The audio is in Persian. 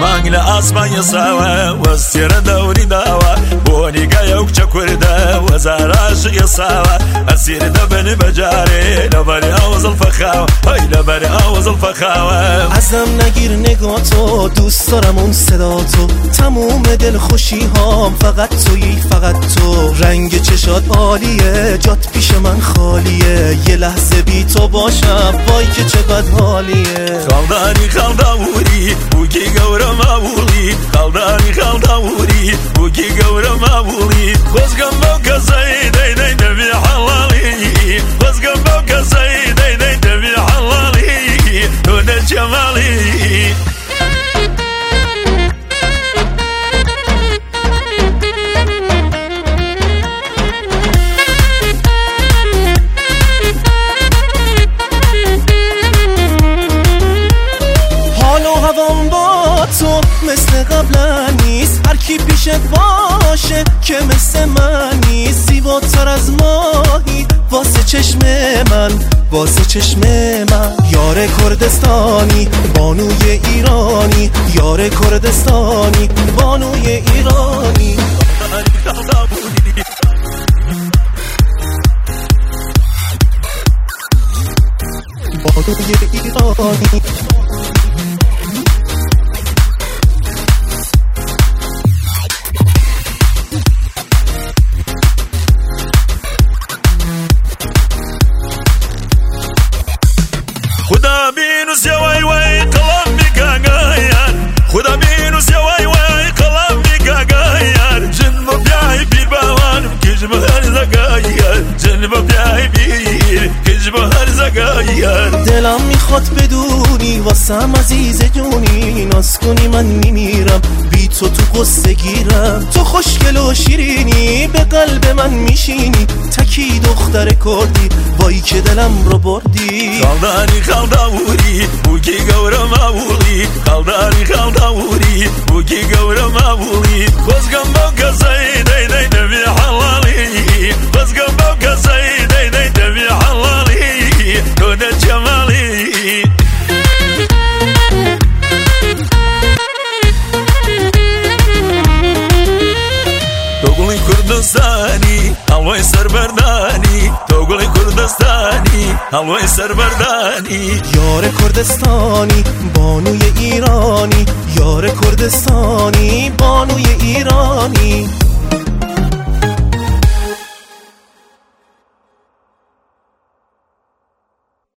مانگ لە ئاسمانە ساوە وەستێرە دەوری داوە بۆنی گایەوکچە کووردە وەزاراش یەساوە ئەسیر دەبنی بەجارێ لەبەری ئاوزڵ فەخاوە هەی لەبەری ئاوزڵ فەخاوە ازم نگیر نگاه دوست دارم اون صدا تو. تموم دل خوشی هام. فقط تویی فقط تو. رنگ چشات عالیه. جات پیش من خالیه. یه لحظه بی تو باشم. وای که چقدر حالیه. خاڵدانی خاڵداوری بووکی گەورە ماوڵی خاڵدانی خاڵداوری بووکی گەورە ماوڵی خۆزگەم بەو کەسەی دەیدەی دەبی حەڵاڵی خۆزگەم بەو مثل قبلا نیست. هر کی پیشت باشه که مثل من نیست. زیباتر از ماهی واسه چشم من واسه چشم من. یار کردستانی بانوی ایرانی. یار کردستانی بانوی ایرانی. بانوی ایرانی. خدا بینوس یوای وای قلم میگاگایان خدا زگایان دلم می‌خواد بدونی واسم عزیز جونی ناز کنی من میمیرم. بی تو تو قصه گیرم. تو خوشگل و شیرینی به قلب من میشینی. تکی دختر کردی وای که دلم رو بردی. خاڵدانی خاڵداوری بووکی گەورە ماوڵی خاڵدانی خاڵداوری بووکی گەورە ماوڵی خۆزگەم کوردستانی هەڵۆی سەربەردانی تۆگوڵی کوردستانی هەڵۆی سەربەردانی یار کردستانی بانوی ایرانی یار کردستانی بانوی ایرانی